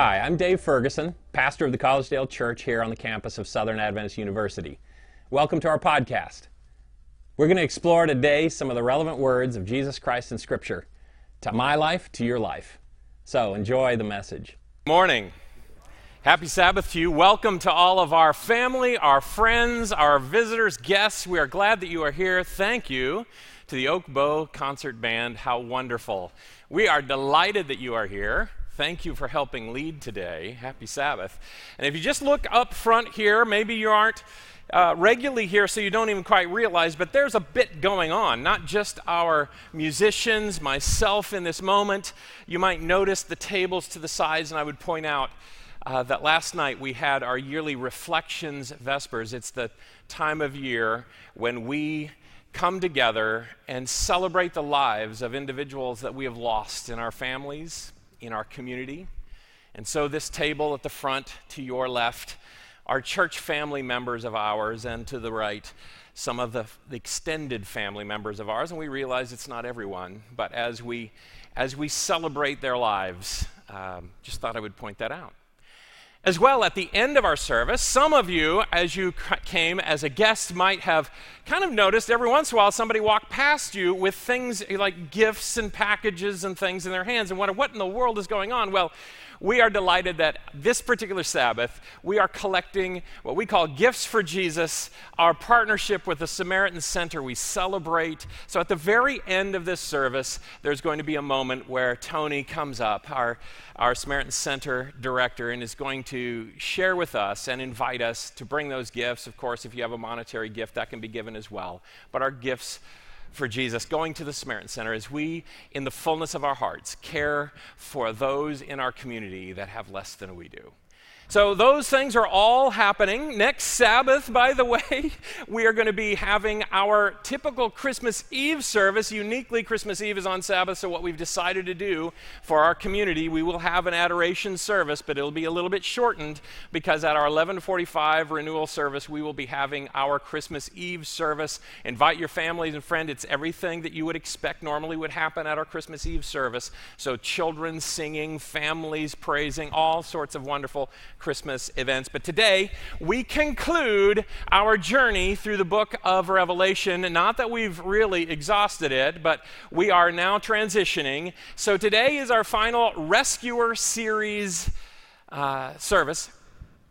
Hi, I'm Dave Ferguson, pastor of the Collegedale Church here on the campus of Southern Adventist University. Welcome to our podcast. We're going to explore today some of the relevant words of Jesus Christ in Scripture to my life, to your life. So enjoy the message. Morning. Happy Sabbath to you. Welcome to all of our family, our friends, our visitors, guests. We are glad that you are here. Thank you to the Oak Bow Concert Band. How wonderful. We are delighted that you are here. Thank you for helping lead today. Happy Sabbath. And if you just look up front here, maybe you aren't uh, regularly here, so you don't even quite realize, but there's a bit going on. Not just our musicians, myself in this moment. You might notice the tables to the sides, and I would point out uh, that last night we had our yearly Reflections Vespers. It's the time of year when we come together and celebrate the lives of individuals that we have lost in our families, in our community. And so, this table at the front to your left are church family members of ours, and to the right, some of the, extended family members of ours. And we realize it's not everyone, but as we, as we celebrate their lives, um, just thought I would point that out. As well, at the end of our service, some of you, as you came as a guest, might have kind of noticed every once in a while somebody walked past you with things like gifts and packages and things in their hands and wonder what in the world is going on. Well, we are delighted that this particular Sabbath, we are collecting what we call Gifts for Jesus, our partnership with the Samaritan Center. We celebrate. So at the very end of this service, there's going to be a moment where Tony comes up, our, our Samaritan Center director, and is going to share with us and invite us to bring those gifts. Of course, if you have a monetary gift, that can be given as well. But our gifts for Jesus, going to the Samaritan Center as we, in the fullness of our hearts, care for those in our community that have less than we do. So, those things are all happening. Next Sabbath, by the way, we are going to be having our typical Christmas Eve service. Uniquely, Christmas Eve is on Sabbath, so what we've decided to do for our community, we will have an adoration service, but it'll be a little bit shortened because at our 1145 renewal service, we will be having our Christmas Eve service. Invite your families and friends. It's everything that you would expect normally would happen at our Christmas Eve service. So, children singing, families praising, all sorts of wonderful Christmas events. But today, we conclude our journey through the book of Revelation. Not that we've really exhausted it, but we are now transitioning. So today is our final Rescuer series uh, service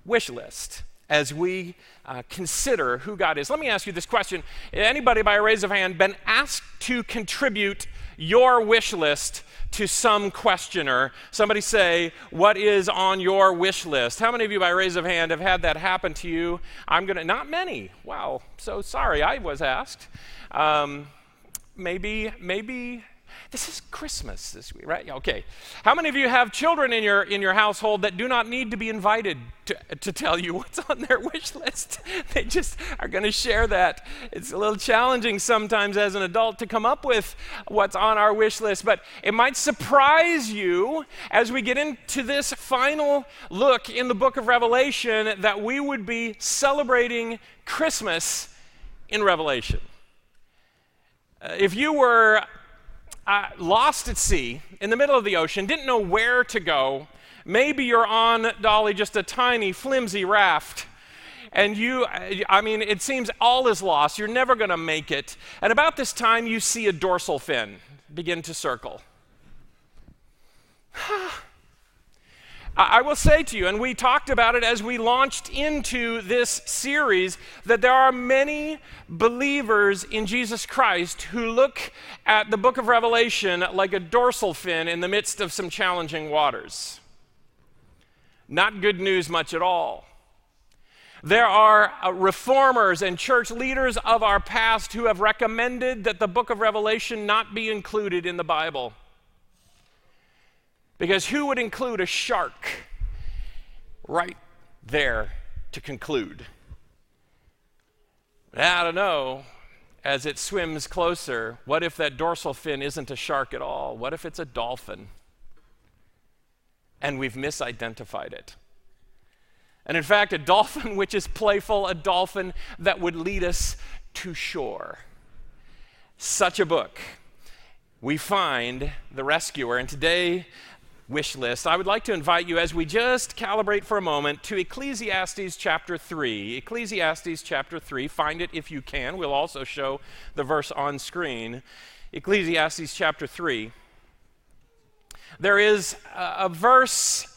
wish list as we uh, consider who God is. Let me ask you this question. Anybody, by a raise of hand, been asked to contribute your wish list to some questioner. Somebody say, What is on your wish list? How many of you, by raise of hand, have had that happen to you? I'm going to, not many. Wow, so sorry I was asked. Um, maybe, maybe this is Christmas this week, right? Okay. How many of you have children in your in your household that do not need to be invited to, to tell you what's on their wish list? they just are going to share that. It's a little challenging sometimes as an adult to come up with what's on our wish list, but it might surprise you as we get into this final look in the book of Revelation that we would be celebrating Christmas in Revelation. Uh, if you were uh, lost at sea in the middle of the ocean, didn't know where to go. Maybe you're on, Dolly, just a tiny, flimsy raft. And you, I mean, it seems all is lost. You're never going to make it. And about this time, you see a dorsal fin begin to circle. I will say to you, and we talked about it as we launched into this series, that there are many believers in Jesus Christ who look at the book of Revelation like a dorsal fin in the midst of some challenging waters. Not good news, much at all. There are uh, reformers and church leaders of our past who have recommended that the book of Revelation not be included in the Bible. Because who would include a shark right there to conclude? I don't know. As it swims closer, what if that dorsal fin isn't a shark at all? What if it's a dolphin? And we've misidentified it. And in fact, a dolphin which is playful, a dolphin that would lead us to shore. Such a book. We find the rescuer. And today, wish list, I would like to invite you as we just calibrate for a moment to Ecclesiastes chapter 3. Ecclesiastes chapter 3, find it if you can. We'll also show the verse on screen. Ecclesiastes chapter 3. There is a, a verse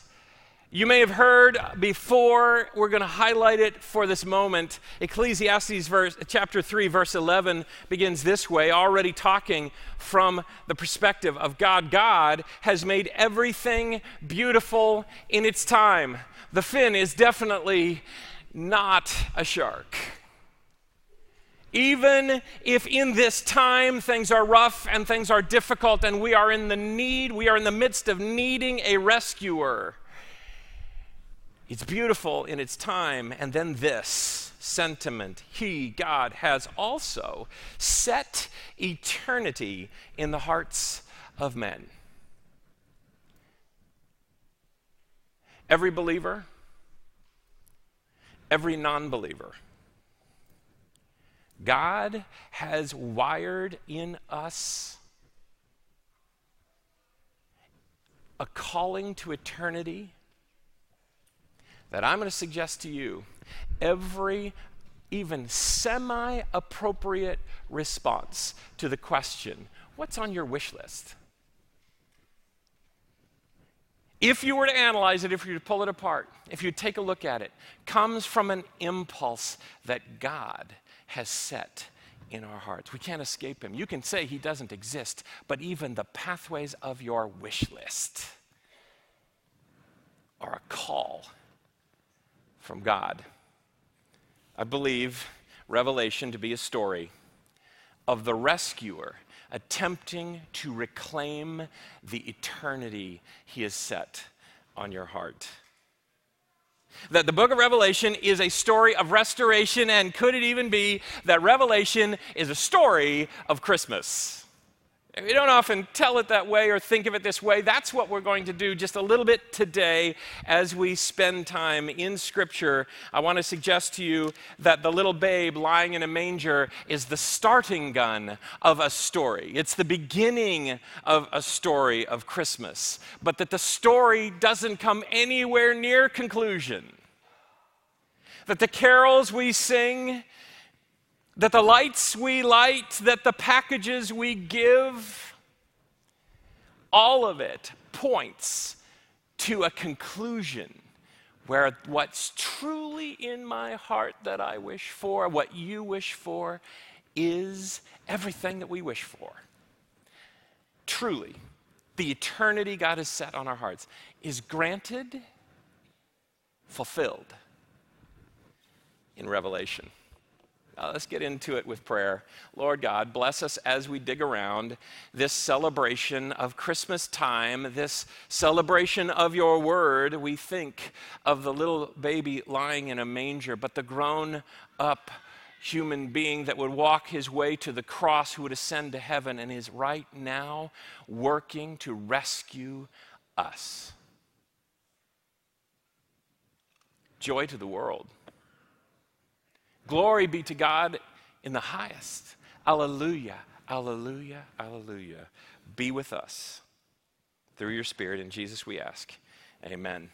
you may have heard before, we're going to highlight it for this moment. Ecclesiastes verse, chapter 3, verse 11 begins this way, already talking from the perspective of God. God has made everything beautiful in its time. The fin is definitely not a shark. Even if in this time things are rough and things are difficult and we are in the need, we are in the midst of needing a rescuer it's beautiful in its time. And then this sentiment He, God, has also set eternity in the hearts of men. Every believer, every non believer, God has wired in us a calling to eternity that I'm going to suggest to you every even semi appropriate response to the question what's on your wish list? If you were to analyze it, if you were to pull it apart, if you take a look at it, comes from an impulse that God has set in our hearts. We can't escape him. You can say he doesn't exist, but even the pathways of your wish list are a call from God. I believe Revelation to be a story of the rescuer attempting to reclaim the eternity he has set on your heart. That the book of Revelation is a story of restoration, and could it even be that Revelation is a story of Christmas? We don't often tell it that way or think of it this way. That's what we're going to do just a little bit today as we spend time in Scripture. I want to suggest to you that the little babe lying in a manger is the starting gun of a story. It's the beginning of a story of Christmas, but that the story doesn't come anywhere near conclusion. That the carols we sing, that the lights we light, that the packages we give, all of it points to a conclusion where what's truly in my heart that I wish for, what you wish for, is everything that we wish for. Truly, the eternity God has set on our hearts is granted, fulfilled in Revelation. Uh, let's get into it with prayer. Lord God, bless us as we dig around this celebration of Christmas time, this celebration of your word. We think of the little baby lying in a manger, but the grown up human being that would walk his way to the cross, who would ascend to heaven, and is right now working to rescue us. Joy to the world. Glory be to God in the highest. Alleluia, alleluia, alleluia. Be with us through your Spirit. In Jesus we ask. Amen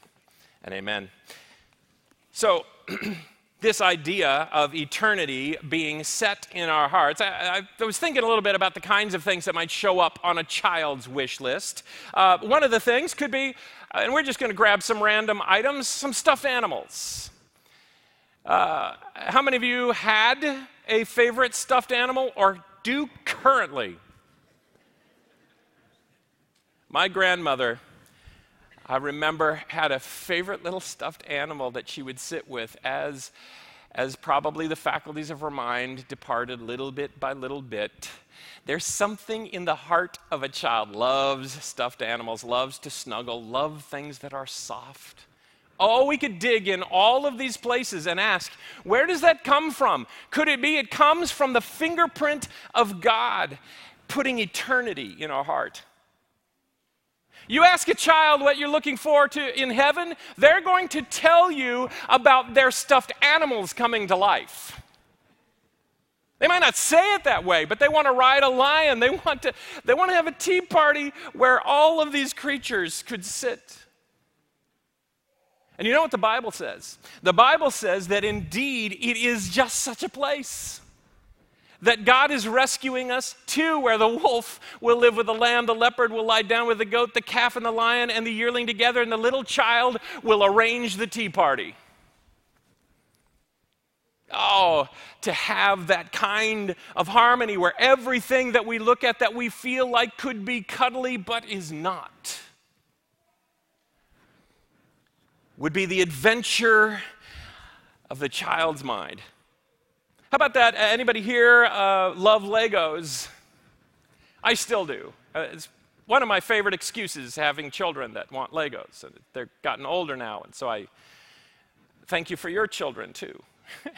and amen. So, this idea of eternity being set in our hearts, I, I, was thinking a little bit about the kinds of things that might show up on a child's wish list. Uh, one of the things could be, and we're just going to grab some random items, some stuffed animals. Uh, how many of you had a favorite stuffed animal or do currently? My grandmother, I remember, had a favorite little stuffed animal that she would sit with as, as probably the faculties of her mind departed little bit by little bit. There's something in the heart of a child loves stuffed animals, loves to snuggle, love things that are soft. Oh, we could dig in all of these places and ask, where does that come from? Could it be it comes from the fingerprint of God putting eternity in our heart? You ask a child what you're looking for to in heaven, they're going to tell you about their stuffed animals coming to life. They might not say it that way, but they want to ride a lion. They want to, they want to have a tea party where all of these creatures could sit. And you know what the Bible says? The Bible says that indeed it is just such a place. That God is rescuing us to where the wolf will live with the lamb, the leopard will lie down with the goat, the calf and the lion and the yearling together, and the little child will arrange the tea party. Oh, to have that kind of harmony where everything that we look at that we feel like could be cuddly but is not would be the adventure of the child's mind. How about that? Anybody here uh, love Legos? I still do. Uh, it's one of my favorite excuses having children that want Legos. They're gotten older now, and so I thank you for your children too.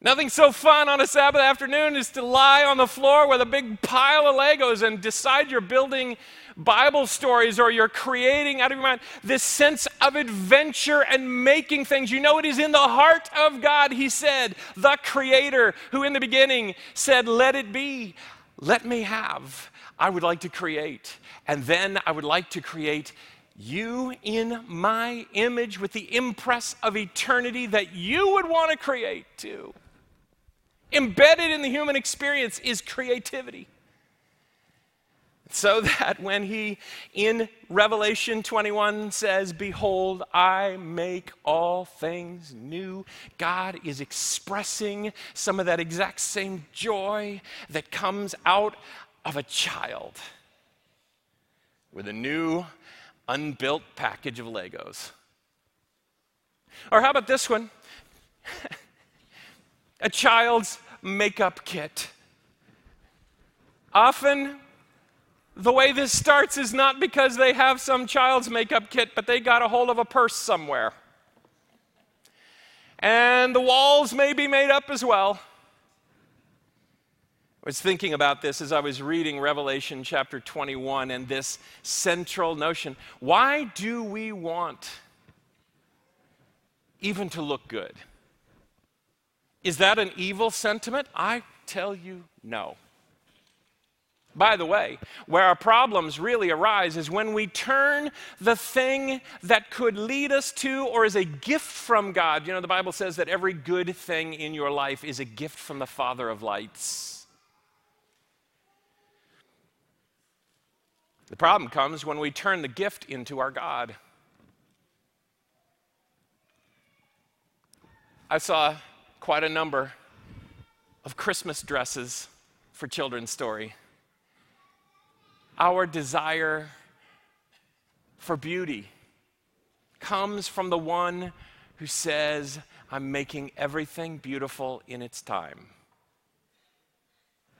Nothing so fun on a Sabbath afternoon is to lie on the floor with a big pile of Legos and decide you're building Bible stories or you're creating out of your mind this sense of adventure and making things. You know, it is in the heart of God, He said, the Creator, who in the beginning said, Let it be, let me have. I would like to create. And then I would like to create you in my image with the impress of eternity that you would want to create too. Embedded in the human experience is creativity. So that when he in Revelation 21 says, Behold, I make all things new, God is expressing some of that exact same joy that comes out of a child with a new, unbuilt package of Legos. Or how about this one? a child's makeup kit. Often, the way this starts is not because they have some child's makeup kit, but they got a hold of a purse somewhere. And the walls may be made up as well. I was thinking about this as I was reading Revelation chapter 21 and this central notion. Why do we want even to look good? Is that an evil sentiment? I tell you no. By the way, where our problems really arise is when we turn the thing that could lead us to or is a gift from God. You know, the Bible says that every good thing in your life is a gift from the Father of lights. The problem comes when we turn the gift into our God. I saw quite a number of Christmas dresses for Children's Story. Our desire for beauty comes from the one who says, I'm making everything beautiful in its time.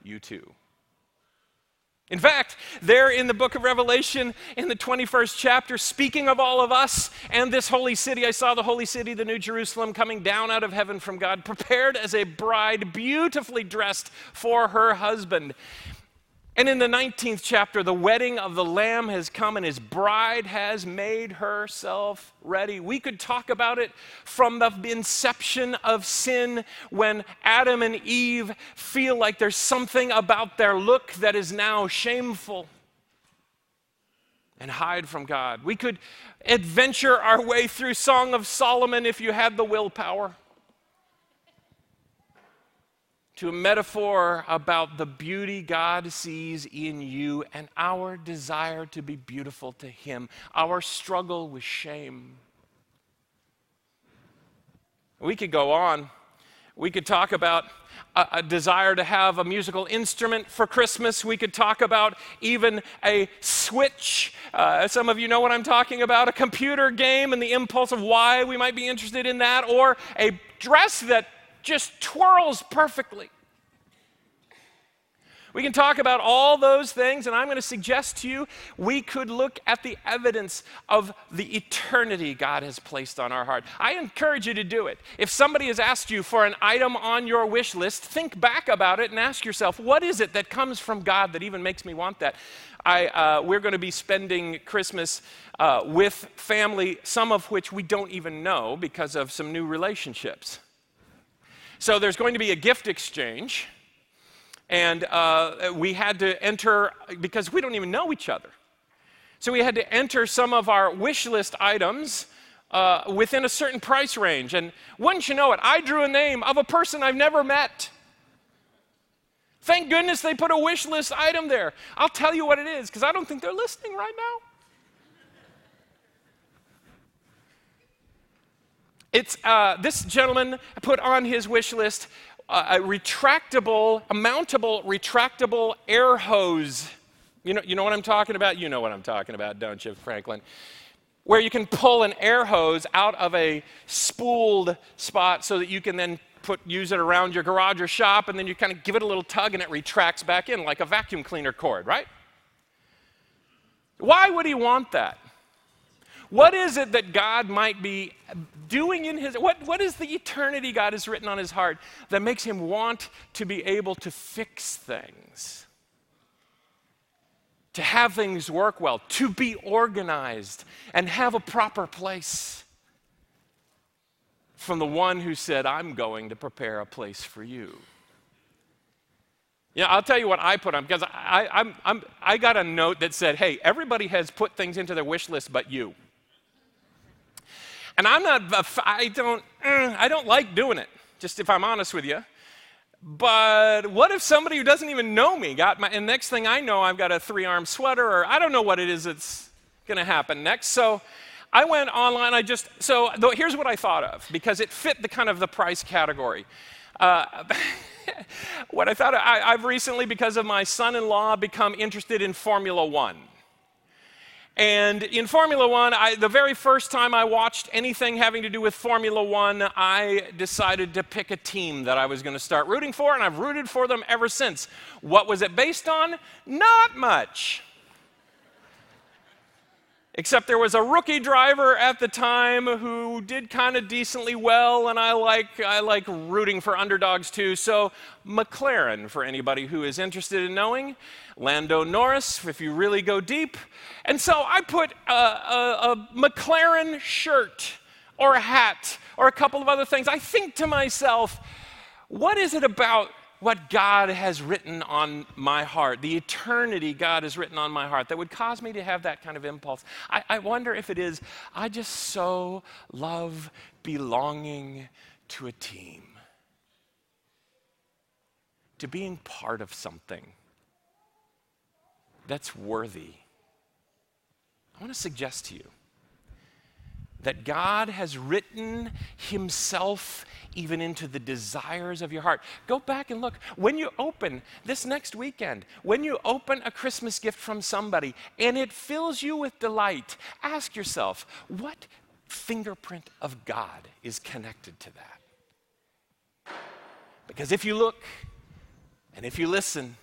You too. In fact, there in the book of Revelation, in the 21st chapter, speaking of all of us and this holy city, I saw the holy city, the New Jerusalem, coming down out of heaven from God, prepared as a bride, beautifully dressed for her husband. And in the 19th chapter, the wedding of the Lamb has come and his bride has made herself ready. We could talk about it from the inception of sin when Adam and Eve feel like there's something about their look that is now shameful and hide from God. We could adventure our way through Song of Solomon if you had the willpower to a metaphor about the beauty God sees in you and our desire to be beautiful to Him, our struggle with shame. We could go on. We could talk about a, a, desire to have a musical instrument for Christmas. We could talk about even a switch. Uh, some of you know what I'm talking about a computer game and the impulse of why we might be interested in that, or a dress that just twirls perfectly. We can talk about all those things, and I'm going to suggest to you we could look at the evidence of the eternity God has placed on our heart. I encourage you to do it. If somebody has asked you for an item on your wish list, think back about it and ask yourself, what is it that comes from God that even makes me want that? I, uh, we're going to be spending Christmas uh, with family, some of which we don't even know because of some new relationships. So there's going to be a gift exchange. And uh, we had to enter, because we don't even know each other. So we had to enter some of our wish list items uh, within a certain price range. And wouldn't you know it, I drew a name of a person I've never met. Thank goodness they put a wish list item there. I'll tell you what it is, because I don't think they're listening right now. It's uh, this gentleman put on his wish list uh, a retractable, a mountable, retractable air hose. You know, you know what I'm talking about? You know what I'm talking about, don't you, Franklin? Where you can pull an air hose out of a spooled spot so that you can then put, use it around your garage or shop, and then you kind of give it a little tug and it retracts back in like a vacuum cleaner cord, right? Why would he want that? What is it that God might be doing in his what, what is the eternity God has written on his heart that makes him want to be able to fix things? To have things work well, to be organized and have a proper place from the one who said, I'm going to prepare a place for you. Yeah, I'll tell you what I put on because I, I'm, I'm, I got a note that said, hey, everybody has put things into their wish list but you. And I'm not, I don't, mm, I don't like doing it, just if I'm honest with you. But what if somebody who doesn't even know me got my, and next thing I know, I've got a three arm sweater, or I don't know what it is that's going to happen next. So I went online, I just, so here's what I thought of, because it fit the kind of the price category. Uh, what I thought, I, I've recently, because of my son in law, become interested in Formula One. And in Formula One, I, the very first time I watched anything having to do with Formula One, I decided to pick a team that I was going to start rooting for, and I've rooted for them ever since. What was it based on? Not much. Except there was a rookie driver at the time who did kind of decently well, and I like, I like rooting for underdogs too. So, McLaren, for anybody who is interested in knowing, Lando Norris, if you really go deep. And so I put a, a, a McLaren shirt or a hat or a couple of other things. I think to myself, what is it about what God has written on my heart, the eternity God has written on my heart, that would cause me to have that kind of impulse. I, I, wonder if it is, I just so love belonging to a team, to being part of something that's worthy. I want to suggest to you that God has written Himself even into the desires of your heart. Go back and look. When you open this next weekend, when you open a Christmas gift from somebody and it fills you with delight, ask yourself, what fingerprint of God is connected to that? Because if you look and if you listen,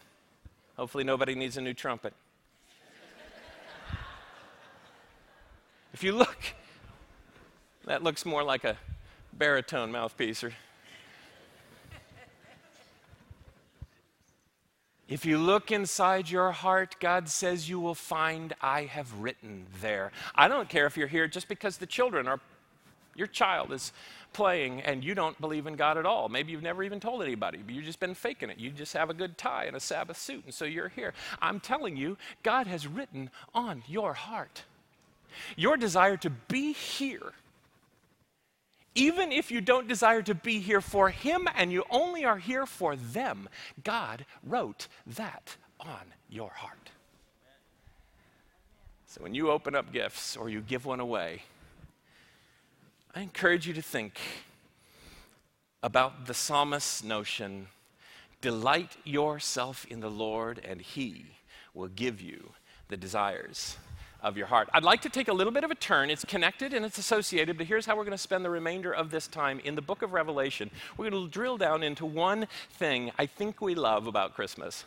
hopefully nobody needs a new trumpet. If you look that looks more like a baritone mouthpiece. Or if you look inside your heart, God says you will find I have written there. I don't care if you're here just because the children are, your child is playing and you don't believe in God at all. Maybe you've never even told anybody, but you've just been faking it. You just have a good tie and a Sabbath suit, and so you're here. I'm telling you, God has written on your heart your desire to be here even if you don't desire to be here for Him and you only are here for them, God wrote that on your heart. So when you open up gifts or you give one away, I encourage you to think about the psalmist's notion delight yourself in the Lord, and He will give you the desires of your heart. I'd like to take a little bit of a turn. It's connected and it's associated, but here's how we're going to spend the remainder of this time in the book of Revelation. We're going to drill down into one thing I think we love about Christmas.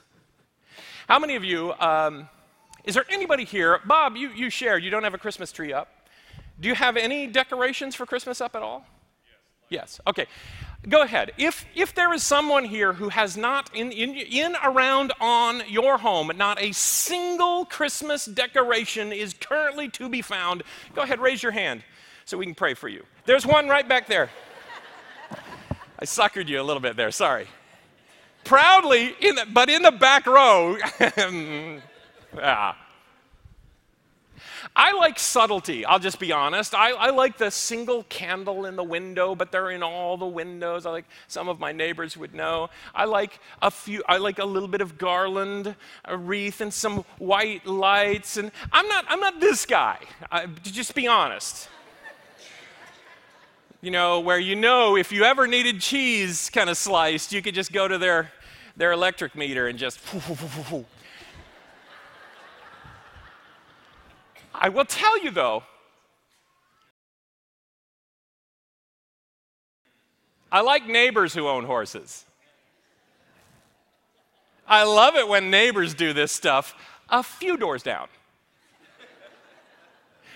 How many of you, um, is there anybody here? Bob, you, you shared, you don't have a Christmas tree up. Do you have any decorations for Christmas up at all? Yes. Yes. Okay go ahead. If, if there is someone here who has not, in, in, in, around, on your home, not a single Christmas decoration is currently to be found, go ahead, raise your hand so we can pray for you. There's one right back there. I suckered you a little bit there, sorry. Proudly, in the, but in the back row. yeah. Mm, I like subtlety, I'll just be honest. I, I, like the single candle in the window, but they're in all the windows. I like some of my neighbors would know. I like a few, I like a little bit of garland, a wreath, and some white lights. And I'm not, I'm not this guy, I, just be honest you know, where you know if you ever needed cheese kind of sliced, you could just go to their, their electric meter and just. I will tell you though, I like neighbors who own horses. I love it when neighbors do this stuff a few doors down.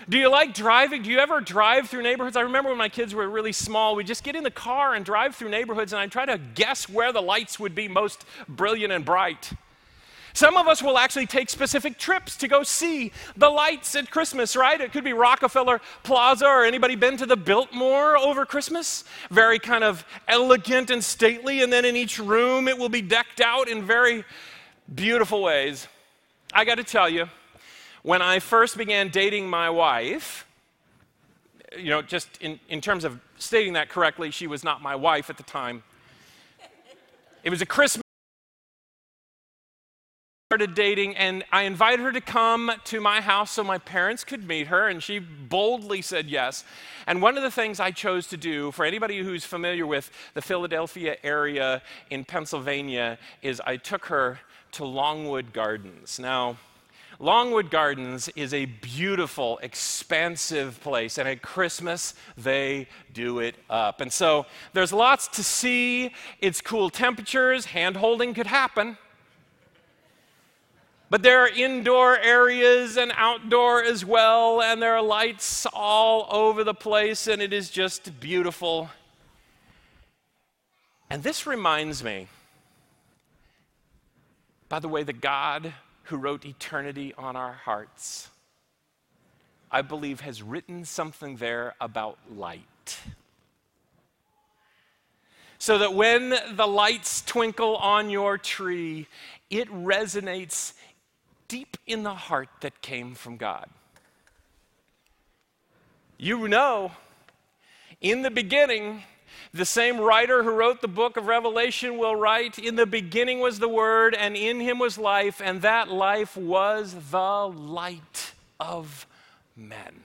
Do you like driving? Do you ever drive through neighborhoods? I remember when my kids were really small, we'd just get in the car and drive through neighborhoods, and I'd try to guess where the lights would be most brilliant and bright. Some of us will actually take specific trips to go see the lights at Christmas, right? It could be Rockefeller Plaza or anybody been to the Biltmore over Christmas? Very kind of elegant and stately, and then in each room it will be decked out in very beautiful ways. I got to tell you, when I first began dating my wife, you know, just in, in terms of stating that correctly, she was not my wife at the time. It was a Christmas. Started dating, and I invited her to come to my house so my parents could meet her, and she boldly said yes. And one of the things I chose to do, for anybody who's familiar with the Philadelphia area in Pennsylvania, is I took her to Longwood Gardens. Now, Longwood Gardens is a beautiful, expansive place, and at Christmas, they do it up. And so there's lots to see. It's cool temperatures, hand holding could happen. But there are indoor areas and outdoor as well, and there are lights all over the place, and it is just beautiful. And this reminds me, by the way, the God who wrote eternity on our hearts, I believe has written something there about light. So that when the lights twinkle on your tree, it resonates deep in the heart that came from God. You know, in the beginning, the same writer who wrote the book of Revelation will write In the beginning was the Word, and in him was life, and that life was the light of men.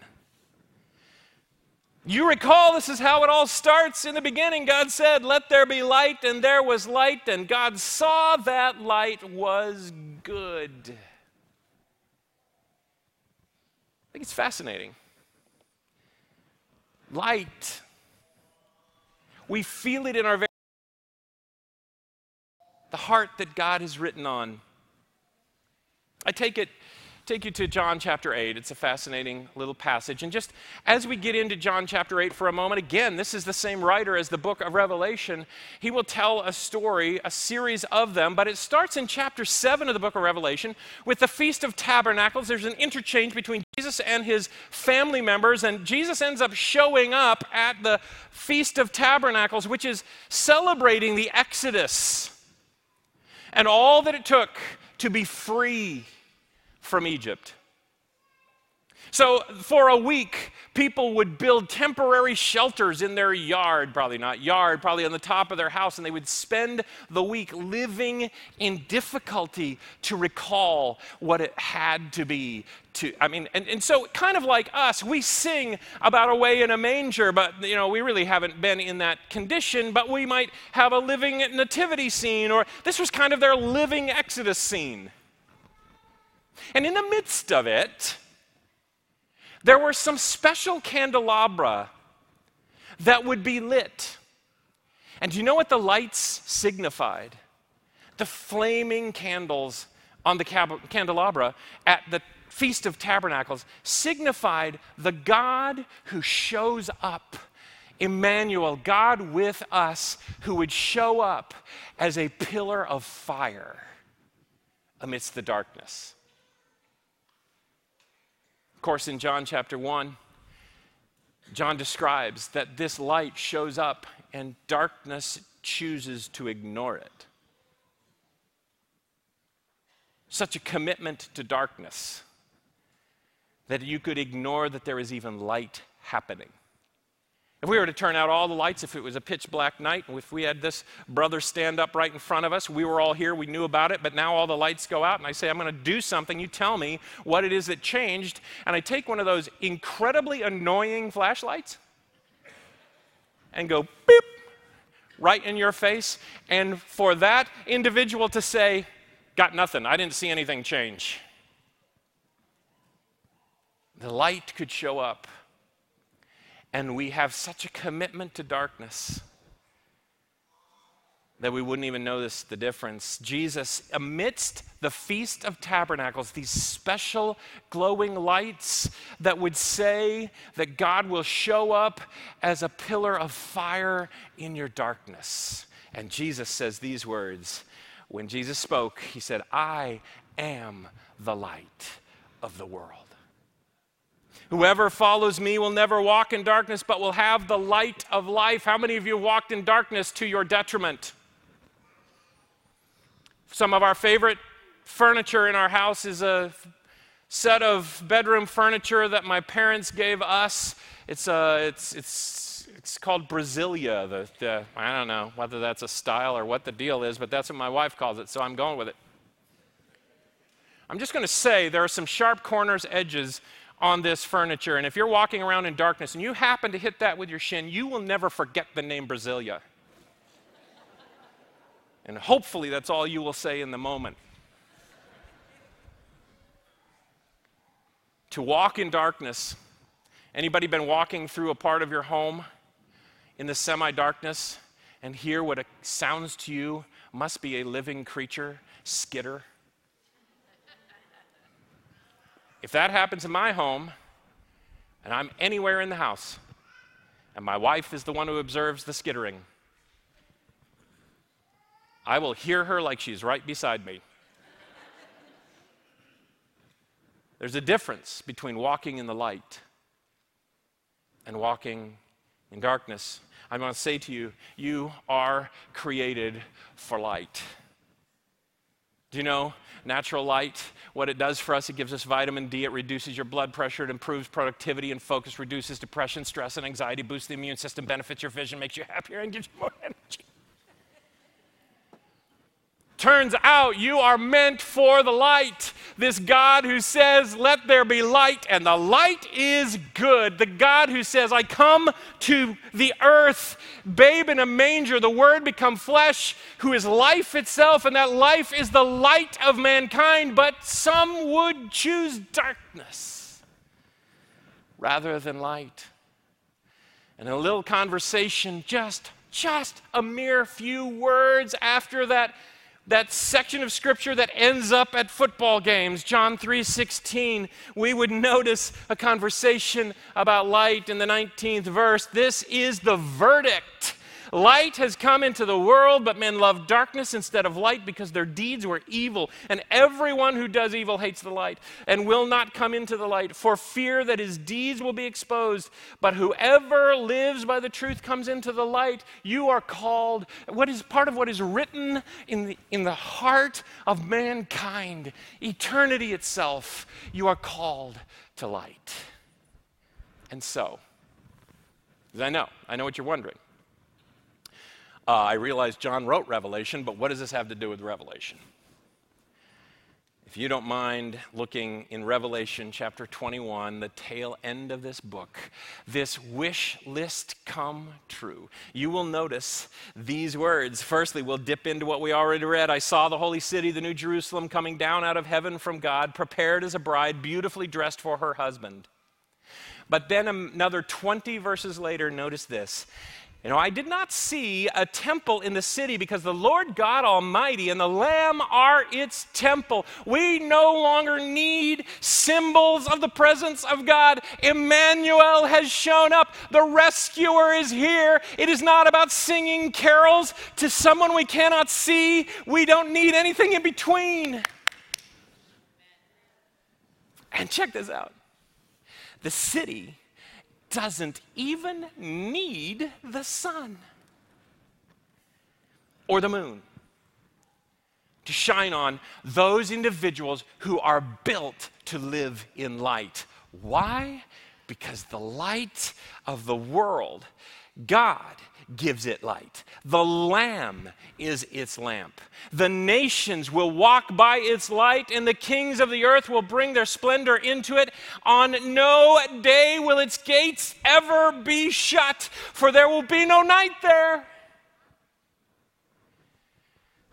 You recall this is how it all starts. In the beginning, God said, Let there be light, and there was light, and God saw that light was good. I think it's fascinating. Light we feel it in our very the heart that God has written on. I take it take you to John chapter 8. It's a fascinating little passage. And just as we get into John chapter 8 for a moment, again, this is the same writer as the book of Revelation. He will tell a story, a series of them, but it starts in chapter 7 of the book of Revelation with the Feast of Tabernacles. There's an interchange between Jesus and his family members, and Jesus ends up showing up at the Feast of Tabernacles, which is celebrating the Exodus and all that it took to be free from Egypt. So, for a week, people would build temporary shelters in their yard, probably not yard, probably on the top of their house, and they would spend the week living in difficulty to recall what it had to be. To, I mean, and, and so kind of like us, we sing about away in a manger, but you know, we really haven't been in that condition, but we might have a living nativity scene, or this was kind of their living Exodus scene. And in the midst of it, there were some special candelabra that would be lit. And do you know what the lights signified? The flaming candles on the candelabra at the Feast of Tabernacles signified the God who shows up. Emmanuel, God with us, who would show up as a pillar of fire amidst the darkness. Of course, in John chapter 1, John describes that this light shows up and darkness chooses to ignore it. Such a commitment to darkness that you could ignore that there is even light happening. If we were to turn out all the lights, if it was a pitch black night, and if we had this brother stand up right in front of us, we were all here, we knew about it, but now all the lights go out, and I say, I'm going to do something, you tell me what it is that changed, and I take one of those incredibly annoying flashlights and go beep right in your face, and for that individual to say, Got nothing, I didn't see anything change. The light could show up and we have such a commitment to darkness that we wouldn't even notice the difference. Jesus, amidst the Feast of Tabernacles, these special glowing lights that would say that God will show up as a pillar of fire in your darkness. And Jesus says these words. When Jesus spoke, he said, I am the light of the world. Whoever follows me will never walk in darkness, but will have the light of life. How many of you walked in darkness to your detriment? Some of our favorite furniture in our house is a set of bedroom furniture that my parents gave us. It's, uh, it's, it's, it's called Brasilia. The, the, I don't know whether that's a style or what the deal is, but that's what my wife calls it, so I'm going with it. I'm just going to say there are some sharp corners, edges on this furniture. And if you're walking around in darkness and you happen to hit that with your shin, you will never forget the name Brasilia. and hopefully that's all you will say in the moment. To walk in darkness. Anybody been walking through a part of your home in the semi-darkness and hear what it sounds to you must be a living creature skitter? If that happens in my home, and I'm anywhere in the house, and my wife is the one who observes the skittering, I will hear her like she's right beside me. There's a difference between walking in the light and walking in darkness. I want to say to you, you are created for light. Do you know natural light? What it does for us, it gives us vitamin D, it reduces your blood pressure, it improves productivity and focus, reduces depression, stress, and anxiety, boosts the immune system, benefits your vision, makes you happier, and gives you more energy. Turns out you are meant for the light. This God who says, Let there be light, and the light is good. The God who says, I come to the earth, babe in a manger, the Word become flesh, who is life itself, and that life is the light of mankind. But some would choose darkness rather than light. And in a little conversation, just, just a mere few words after that that section of scripture that ends up at football games john 3.16 we would notice a conversation about light in the 19th verse. This is the verdict Light has come into the world, but men love darkness instead of light because their deeds were evil. And everyone who does evil hates the light and will not come into the light for fear that his deeds will be exposed. But whoever lives by the truth comes into the light. You are called, what is part of what is written in the, in the heart of mankind, eternity itself. You are called to light. And so, I know, I know what you're wondering. Uh, I realize John wrote Revelation, but what does this have to do with Revelation? If you don't mind looking in Revelation chapter 21, the tail end of this book, this wish list come true, you will notice these words. Firstly, we'll dip into what we already read. I saw the holy city, the new Jerusalem, coming down out of heaven from God, prepared as a bride, beautifully dressed for her husband. But then another 20 verses later, notice this. You know, I did not see a temple in the city because the Lord God Almighty and the Lamb are its temple. We no longer need symbols of the presence of God. Emmanuel has shown up. The rescuer is here. It is not about singing carols to someone we cannot see. We don't need anything in between. And check this out the city doesn't even need the sun. or the moon to shine on those individuals who are built to live in light. Why? Because the light of the world, God gives it light. The Lamb is its lamp. The nations will walk by its light, and the kings of the earth will bring their splendor into it. On no day will its gates ever be shut, for there will be no night there.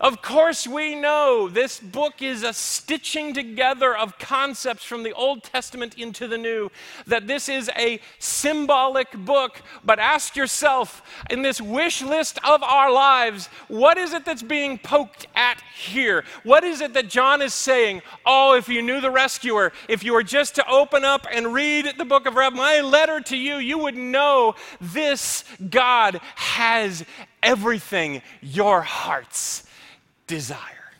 Of course, we know this book is a stitching together of concepts from the Old Testament into the New, that this is a symbolic book. But ask yourself, in this wish list of our lives, what is it that's being poked at here? What is it that John is saying? Oh, if you knew the rescuer, if you were just to open up and read the book of Rev, my letter to you, you would know this God has everything your hearts desire.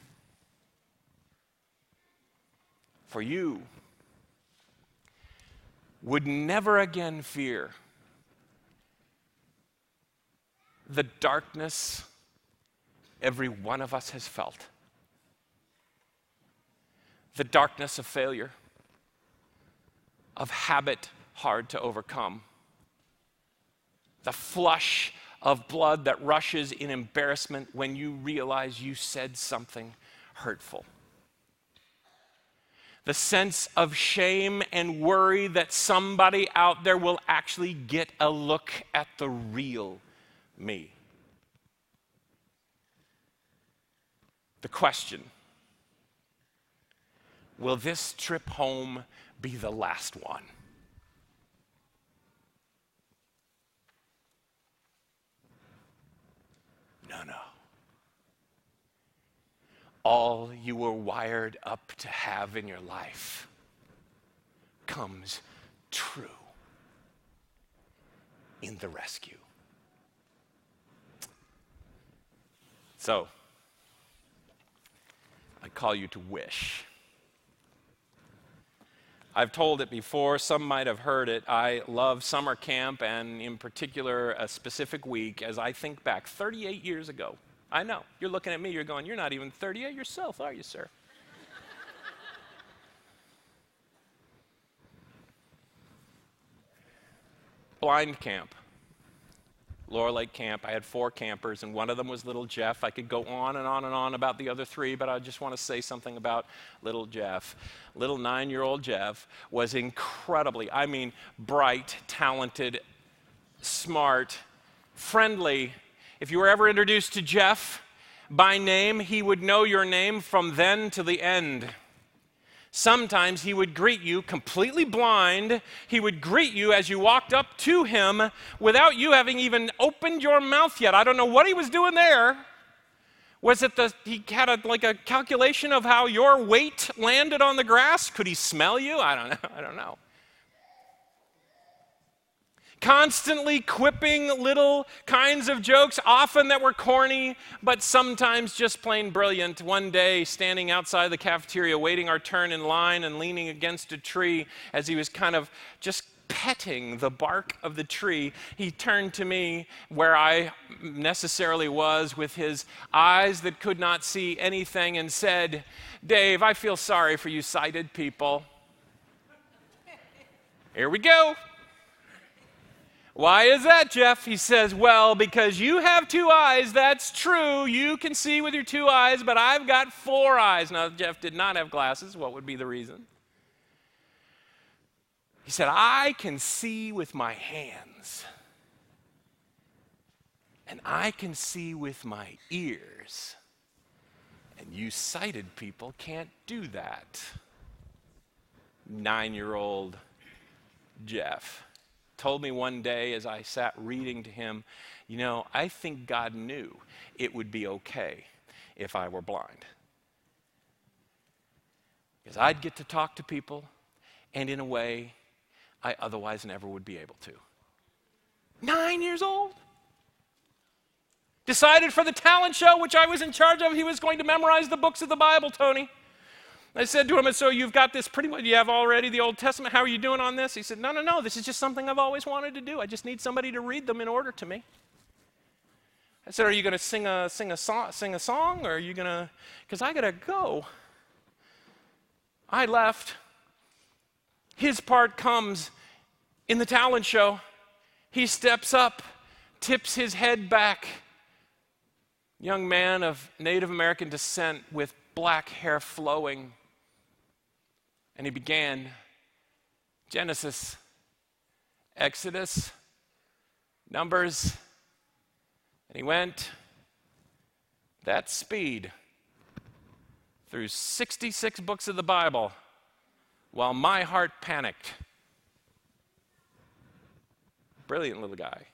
For you would never again fear the darkness every one of us has felt the darkness of failure, of habit hard to overcome, the flush of blood that rushes in embarrassment when you realize you said something hurtful. The sense of shame and worry that somebody out there will actually get a look at the real me. The question Will this trip home be the last one? No, no. All you were wired up to have in your life comes true in the rescue. So, I call you to wish. I've told it before, some might have heard it. I love summer camp and, in particular, a specific week as I think back 38 years ago. I know, you're looking at me, you're going, You're not even 38 yourself, are you, sir? Blind camp. Laurel Lake Camp. I had four campers, and one of them was little Jeff. I could go on and on and on about the other three, but I just want to say something about little Jeff. Little nine year old Jeff was incredibly, I mean, bright, talented, smart, friendly. If you were ever introduced to Jeff by name, he would know your name from then to the end. Sometimes he would greet you completely blind. He would greet you as you walked up to him without you having even opened your mouth yet. I don't know what he was doing there. Was it the he had a, like a calculation of how your weight landed on the grass? Could he smell you? I don't know. I don't know constantly quipping little kinds of jokes, often that were corny, but sometimes just plain brilliant. One day, standing outside the cafeteria, waiting our turn in line and leaning against a tree as he was kind of just petting the bark of the tree, he turned to me where I necessarily was with his eyes that could not see anything and said, Dave, I feel sorry for you sighted people. Here we go. Why is that, Jeff? He says, Well, because you have two eyes, that's true. You can see with your two eyes, but I've got four eyes. Now, Jeff did not have glasses. What would be the reason? He said, I can see with my hands, and I can see with my ears. And you sighted people can't do that. Nine year old Jeff told me one day as I sat reading to him, You know, I think God knew it would be okay if I were blind. Because I'd get to talk to people, and in a way, I otherwise never would be able to. Nine years old. Decided for the talent show, which I was in charge of, he was going to memorize the books of the Bible, Tony. I said to him, so you've got this pretty much, you have already the Old Testament. How are you doing on this? He said, no, no, no, this is just something I've always wanted to do. I just need somebody to read them in order to me. I said, Are you going to sing a, sing, a song, sing a song or are you going to? Because I got to go. I left. His part comes in the talent show. He steps up, tips his head back. Young man of Native American descent with black hair flowing. And he began Genesis, Exodus, Numbers, and he went that speed through 66 books of the Bible while my heart panicked. Brilliant little guy.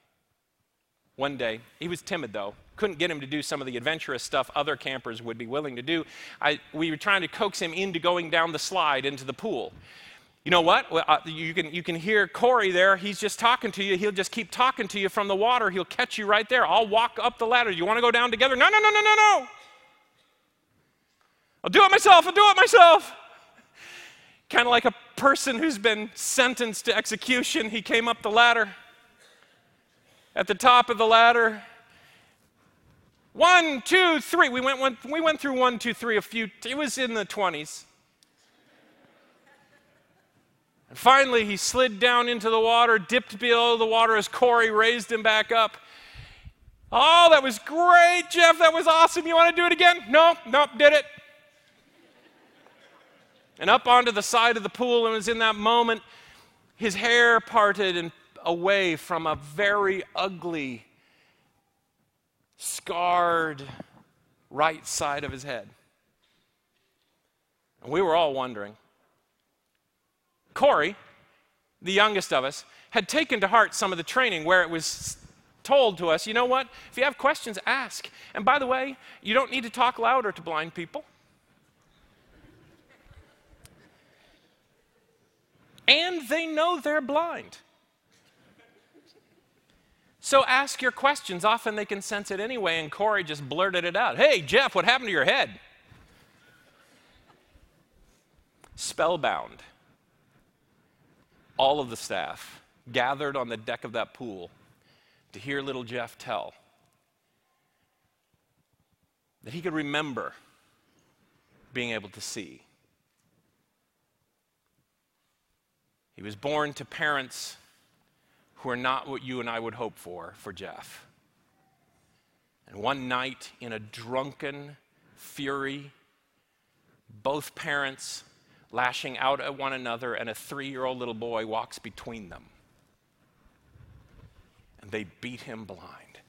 One day, he was timid though, couldn't get him to do some of the adventurous stuff other campers would be willing to do. I, we were trying to coax him into going down the slide into the pool. You know what? Uh, you, can, you can hear Corey there. He's just talking to you. He'll just keep talking to you from the water. He'll catch you right there. I'll walk up the ladder. You want to go down together? No, no, no, no, no, no. I'll do it myself. I'll do it myself. Kind of like a person who's been sentenced to execution. He came up the ladder. At the top of the ladder, one, two, three. We went, one, we went through one, two, three a few, it was in the 20s. And finally, he slid down into the water, dipped below the water as Corey raised him back up. Oh, that was great, Jeff. That was awesome. You want to do it again? No, nope, did it. And up onto the side of the pool, and it was in that moment his hair parted and away from a very ugly, scarred right side of his head. And we were all wondering Corey, the youngest of us, had taken to heart some of the training where it was told to us, you know what? If you have questions, ask. And by the way, you don't need to talk louder to blind people. And they know they're blind. So ask your questions. Often they can sense it anyway, and Corey just blurted it out. Hey, Jeff, what happened to your head? Spellbound all of the staff gathered on the deck of that pool to hear little Jeff tell that he could remember being able to see. He was born to parents who are not what you and I would hope for for Jeff. And one night, in a drunken fury, both parents lashing out at one another, and a three year old little boy walks between them. And they beat him blind.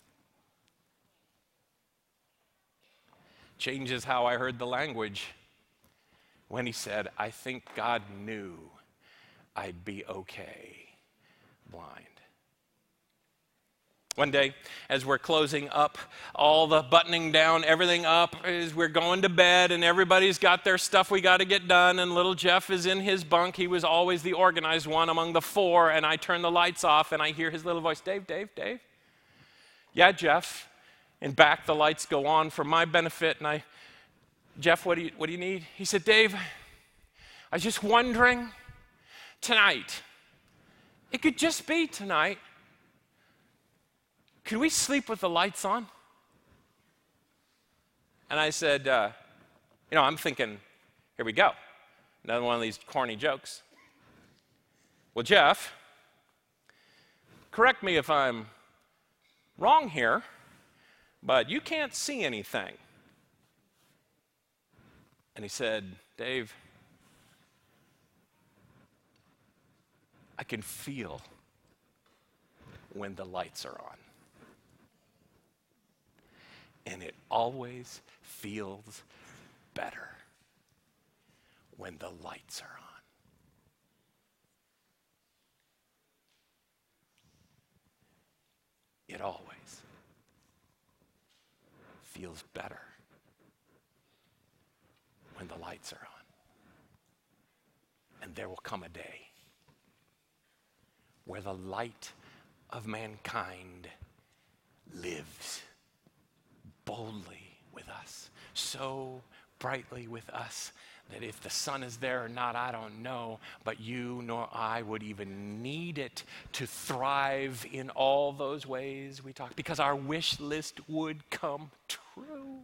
Changes how I heard the language when he said, I think God knew I'd be okay blind. One day, as we're closing up, all the buttoning down, everything up, as we're going to bed, and everybody's got their stuff we got to get done, and little Jeff is in his bunk. He was always the organized one among the four, and I turn the lights off, and I hear his little voice Dave, Dave, Dave. Yeah, Jeff. And back the lights go on for my benefit, and I, Jeff, what do you, what do you need? He said, Dave, I was just wondering tonight, it could just be tonight can we sleep with the lights on? And I said, uh, You know, I'm thinking, here we go. Another one of these corny jokes. Well, Jeff, correct me if I'm wrong here, but you can't see anything. And he said, Dave, I can feel when the lights are on and it always feels better when the lights are on. It always feels better when the lights are on. And there will come a day where the light of mankind lives boldly with us. So brightly with us that if the sun is there or not, I don't know, but you nor I would even need it to thrive in all those ways we talked, because our wish list would come true.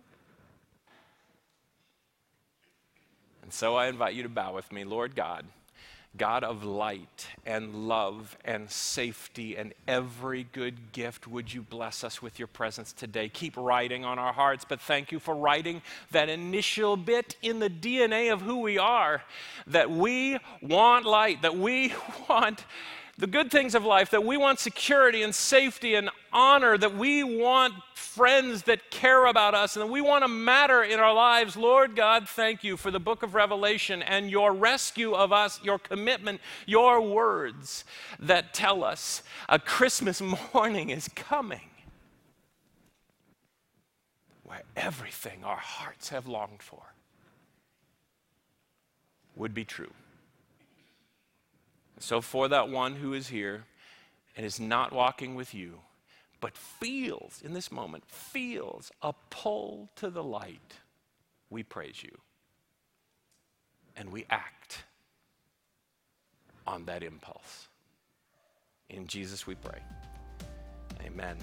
And so I invite you to bow with me, Lord God. God of light and love and safety and every good gift, would you bless us with your presence today? Keep writing on our hearts, but thank you for writing that initial bit in the DNA of who we are that we want light, that we want the good things of life, that we want security and safety and honor, that we want friends that care about us, and that we want to matter in our lives. Lord God, thank you for the book of Revelation and your rescue of us, your commitment, your words that tell us a Christmas morning is coming where everything our hearts have longed for would be true. So, for that one who is here and is not walking with you, but feels in this moment, feels a pull to the light, we praise you. And we act on that impulse. In Jesus we pray. Amen.